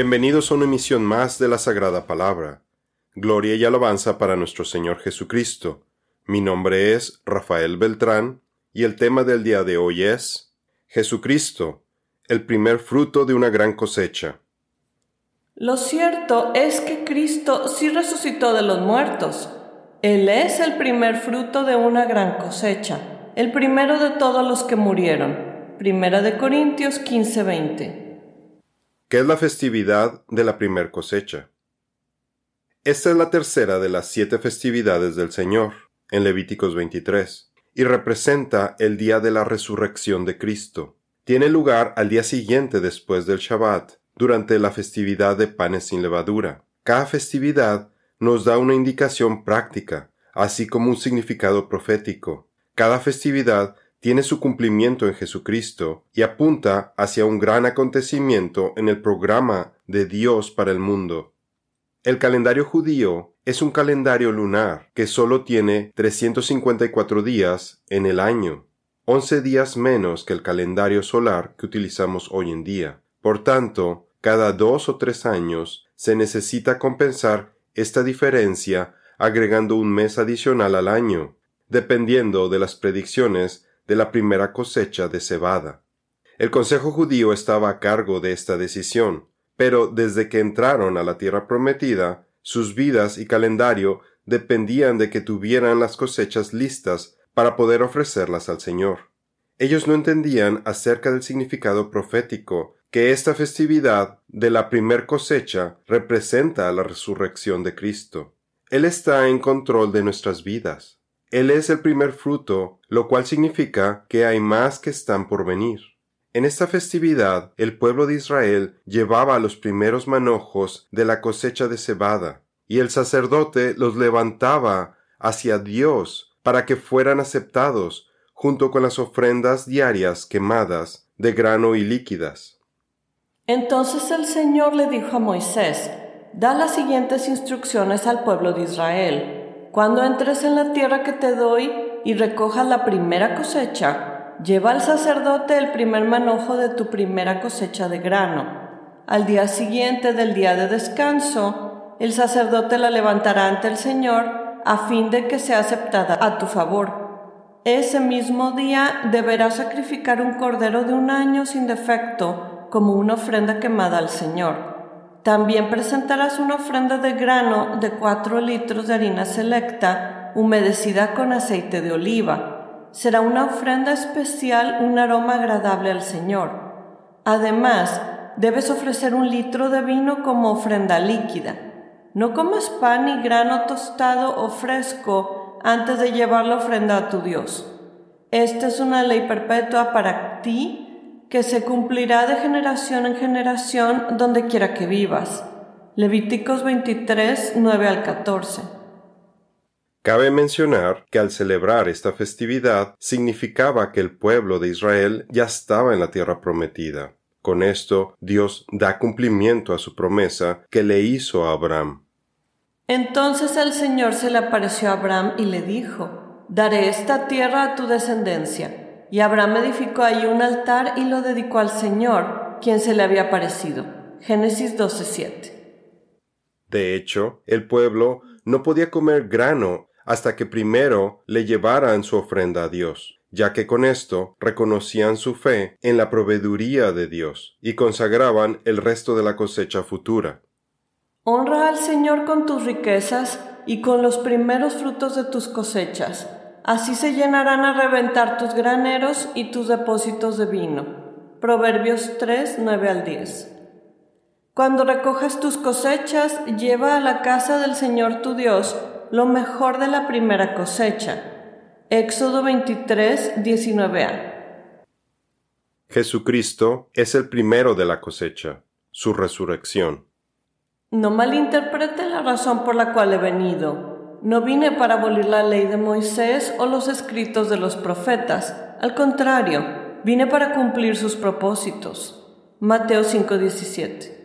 Bienvenidos a una emisión más de la Sagrada Palabra. Gloria y alabanza para nuestro Señor Jesucristo. Mi nombre es Rafael Beltrán y el tema del día de hoy es Jesucristo, el primer fruto de una gran cosecha. Lo cierto es que Cristo sí resucitó de los muertos. Él es el primer fruto de una gran cosecha, el primero de todos los que murieron. Primera de Corintios 15:20. ¿Qué es la festividad de la primer cosecha? Esta es la tercera de las siete festividades del Señor, en Levíticos 23, y representa el día de la resurrección de Cristo. Tiene lugar al día siguiente después del Shabbat, durante la festividad de panes sin levadura. Cada festividad nos da una indicación práctica, así como un significado profético. Cada festividad tiene su cumplimiento en Jesucristo y apunta hacia un gran acontecimiento en el programa de Dios para el mundo. El calendario judío es un calendario lunar que solo tiene 354 días en el año, 11 días menos que el calendario solar que utilizamos hoy en día. Por tanto, cada dos o tres años se necesita compensar esta diferencia agregando un mes adicional al año, dependiendo de las predicciones de la primera cosecha de cebada. El Consejo judío estaba a cargo de esta decisión, pero desde que entraron a la tierra prometida, sus vidas y calendario dependían de que tuvieran las cosechas listas para poder ofrecerlas al Señor. Ellos no entendían acerca del significado profético que esta festividad de la primer cosecha representa la resurrección de Cristo. Él está en control de nuestras vidas. Él es el primer fruto, lo cual significa que hay más que están por venir. En esta festividad, el pueblo de Israel llevaba los primeros manojos de la cosecha de cebada, y el sacerdote los levantaba hacia Dios para que fueran aceptados junto con las ofrendas diarias quemadas de grano y líquidas. Entonces el Señor le dijo a Moisés, da las siguientes instrucciones al pueblo de Israel cuando entres en la tierra que te doy y recojas la primera cosecha, lleva al sacerdote el primer manojo de tu primera cosecha de grano. Al día siguiente del día de descanso, el sacerdote la levantará ante el Señor a fin de que sea aceptada a tu favor. Ese mismo día deberás sacrificar un cordero de un año sin defecto como una ofrenda quemada al Señor. También presentarás una ofrenda de grano de cuatro litros de harina selecta, humedecida con aceite de oliva. Será una ofrenda especial, un aroma agradable al Señor. Además, debes ofrecer un litro de vino como ofrenda líquida. No comas pan ni grano tostado o fresco antes de llevar la ofrenda a tu Dios. Esta es una ley perpetua para ti que se cumplirá de generación en generación donde quiera que vivas. Levíticos 23, 9 al 14. Cabe mencionar que al celebrar esta festividad significaba que el pueblo de Israel ya estaba en la tierra prometida. Con esto Dios da cumplimiento a su promesa que le hizo a Abraham. Entonces el Señor se le apareció a Abraham y le dijo, Daré esta tierra a tu descendencia y Abraham edificó allí un altar y lo dedicó al Señor, quien se le había parecido. Génesis 12:7. De hecho, el pueblo no podía comer grano hasta que primero le llevaran su ofrenda a Dios, ya que con esto reconocían su fe en la proveeduría de Dios y consagraban el resto de la cosecha futura. Honra al Señor con tus riquezas y con los primeros frutos de tus cosechas Así se llenarán a reventar tus graneros y tus depósitos de vino. Proverbios 3, 9 al 10. Cuando recojas tus cosechas, lleva a la casa del Señor tu Dios lo mejor de la primera cosecha. Éxodo 23, 19a. Jesucristo es el primero de la cosecha, su resurrección. No malinterprete la razón por la cual he venido. No vine para abolir la ley de Moisés o los escritos de los profetas. Al contrario, vine para cumplir sus propósitos. Mateo 5:17.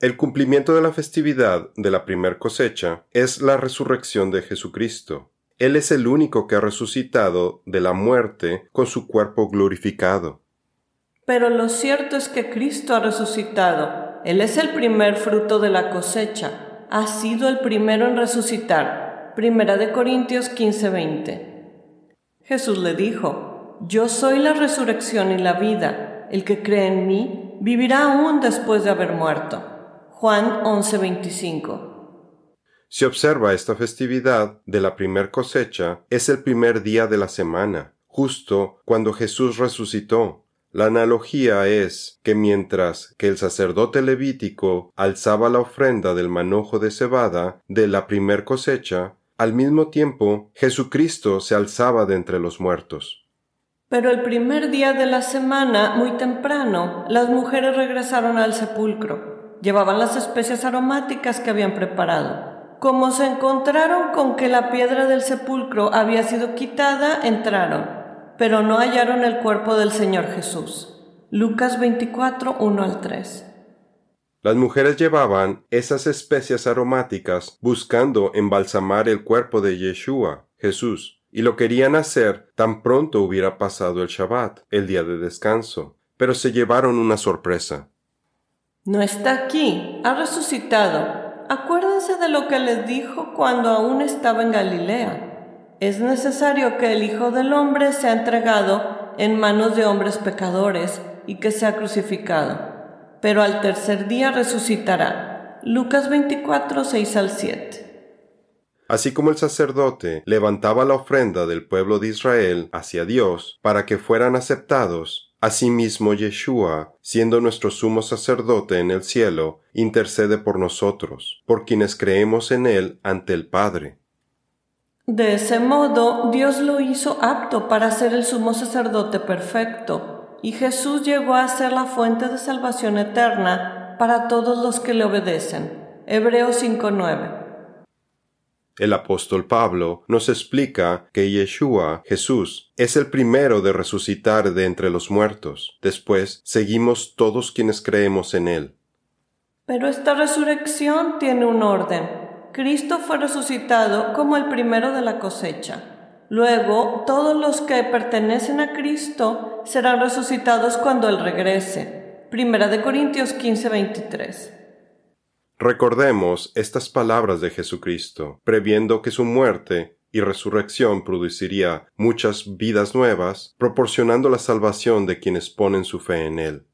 El cumplimiento de la festividad de la primer cosecha es la resurrección de Jesucristo. Él es el único que ha resucitado de la muerte con su cuerpo glorificado. Pero lo cierto es que Cristo ha resucitado Él es el primer fruto de la cosecha, ha sido el primero en resucitar. Primera de Corintios 15:20. Jesús le dijo, Yo soy la resurrección y la vida. El que cree en mí vivirá aún después de haber muerto. Juan 11:25. Si observa esta festividad de la primer cosecha, es el primer día de la semana, justo cuando Jesús resucitó. La analogía es que mientras que el sacerdote levítico alzaba la ofrenda del manojo de cebada de la primer cosecha, al mismo tiempo Jesucristo se alzaba de entre los muertos. Pero el primer día de la semana, muy temprano, las mujeres regresaron al sepulcro. Llevaban las especias aromáticas que habían preparado. Como se encontraron con que la piedra del sepulcro había sido quitada, entraron, pero no hallaron el cuerpo del Señor Jesús. Lucas 24, 1 al 3. Las mujeres llevaban esas especias aromáticas buscando embalsamar el cuerpo de Yeshua, Jesús, y lo querían hacer tan pronto hubiera pasado el Shabbat, el día de descanso, pero se llevaron una sorpresa. No está aquí, ha resucitado acuérdense de lo que les dijo cuando aún estaba en Galilea. Es necesario que el Hijo del Hombre sea entregado en manos de hombres pecadores y que sea crucificado, pero al tercer día resucitará. Lucas 24, 6 al 7. Así como el sacerdote levantaba la ofrenda del pueblo de Israel hacia Dios para que fueran aceptados, Asimismo, Yeshua, siendo nuestro sumo sacerdote en el cielo, intercede por nosotros, por quienes creemos en Él ante el Padre. De ese modo, Dios lo hizo apto para ser el sumo sacerdote perfecto, y Jesús llegó a ser la fuente de salvación eterna para todos los que le obedecen. Hebreos 5.9 el apóstol Pablo nos explica que Yeshua, Jesús, es el primero de resucitar de entre los muertos. Después seguimos todos quienes creemos en Él. Pero esta resurrección tiene un orden. Cristo fue resucitado como el primero de la cosecha. Luego, todos los que pertenecen a Cristo serán resucitados cuando Él regrese. Primera de Corintios 15, 23. Recordemos estas palabras de Jesucristo, previendo que su muerte y resurrección produciría muchas vidas nuevas, proporcionando la salvación de quienes ponen su fe en Él.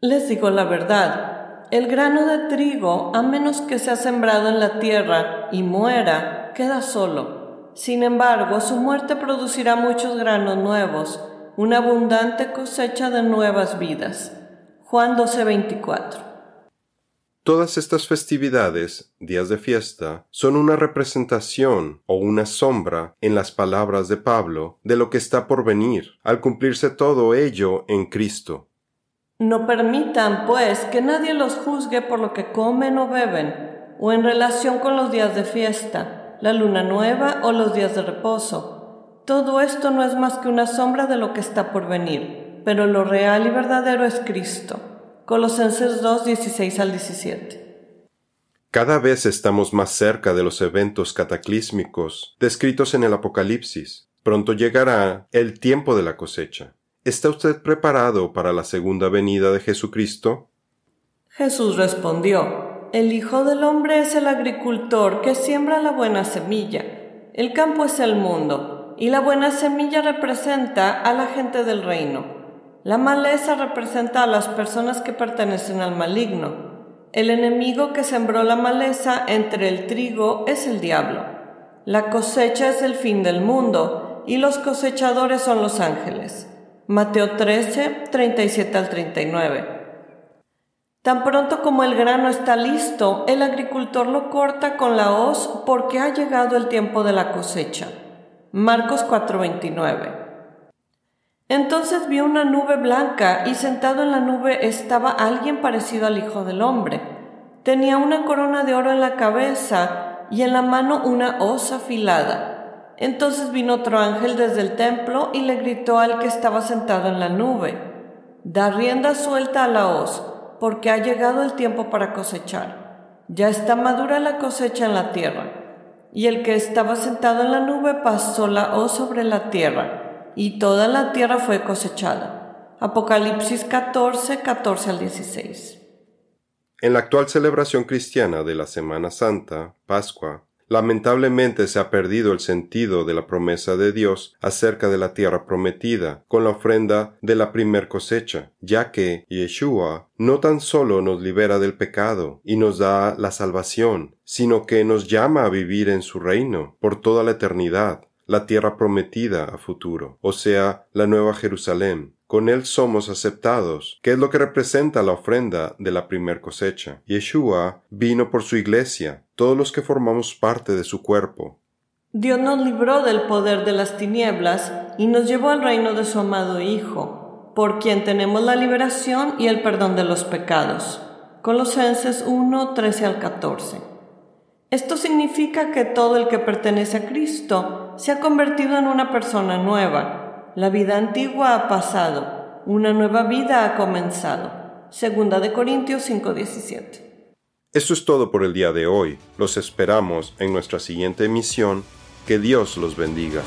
Les digo la verdad, el grano de trigo, a menos que sea sembrado en la tierra y muera, queda solo. Sin embargo, su muerte producirá muchos granos nuevos, una abundante cosecha de nuevas vidas. Juan 12:24 Todas estas festividades, días de fiesta, son una representación o una sombra, en las palabras de Pablo, de lo que está por venir, al cumplirse todo ello en Cristo. No permitan, pues, que nadie los juzgue por lo que comen o beben, o en relación con los días de fiesta, la luna nueva o los días de reposo. Todo esto no es más que una sombra de lo que está por venir, pero lo real y verdadero es Cristo. Colosenses 2, 16 al 17. Cada vez estamos más cerca de los eventos cataclísmicos descritos en el Apocalipsis. Pronto llegará el tiempo de la cosecha. ¿Está usted preparado para la segunda venida de Jesucristo? Jesús respondió, El Hijo del Hombre es el agricultor que siembra la buena semilla. El campo es el mundo, y la buena semilla representa a la gente del reino. La maleza representa a las personas que pertenecen al maligno. El enemigo que sembró la maleza entre el trigo es el diablo. La cosecha es el fin del mundo y los cosechadores son los ángeles. Mateo 13, 37 al 39. Tan pronto como el grano está listo, el agricultor lo corta con la hoz porque ha llegado el tiempo de la cosecha. Marcos 4:29 entonces vi una nube blanca y sentado en la nube estaba alguien parecido al Hijo del Hombre. Tenía una corona de oro en la cabeza y en la mano una hoz afilada. Entonces vino otro ángel desde el templo y le gritó al que estaba sentado en la nube, Da rienda suelta a la hoz, porque ha llegado el tiempo para cosechar. Ya está madura la cosecha en la tierra. Y el que estaba sentado en la nube pasó la hoz sobre la tierra y toda la tierra fue cosechada. Apocalipsis 14, 14 al 16. En la actual celebración cristiana de la Semana Santa, Pascua, lamentablemente se ha perdido el sentido de la promesa de Dios acerca de la tierra prometida con la ofrenda de la primer cosecha, ya que Yeshua no tan solo nos libera del pecado y nos da la salvación, sino que nos llama a vivir en su reino por toda la eternidad, la tierra prometida a futuro, o sea, la nueva Jerusalén, con él somos aceptados, que es lo que representa la ofrenda de la primer cosecha. Yeshua vino por su iglesia, todos los que formamos parte de su cuerpo. Dios nos libró del poder de las tinieblas y nos llevó al reino de su amado Hijo, por quien tenemos la liberación y el perdón de los pecados. Colosenses 1, 13 al 14. Esto significa que todo el que pertenece a Cristo se ha convertido en una persona nueva la vida antigua ha pasado, una nueva vida ha comenzado. Segunda de Corintios 5:17. Eso es todo por el día de hoy. Los esperamos en nuestra siguiente emisión. Que Dios los bendiga.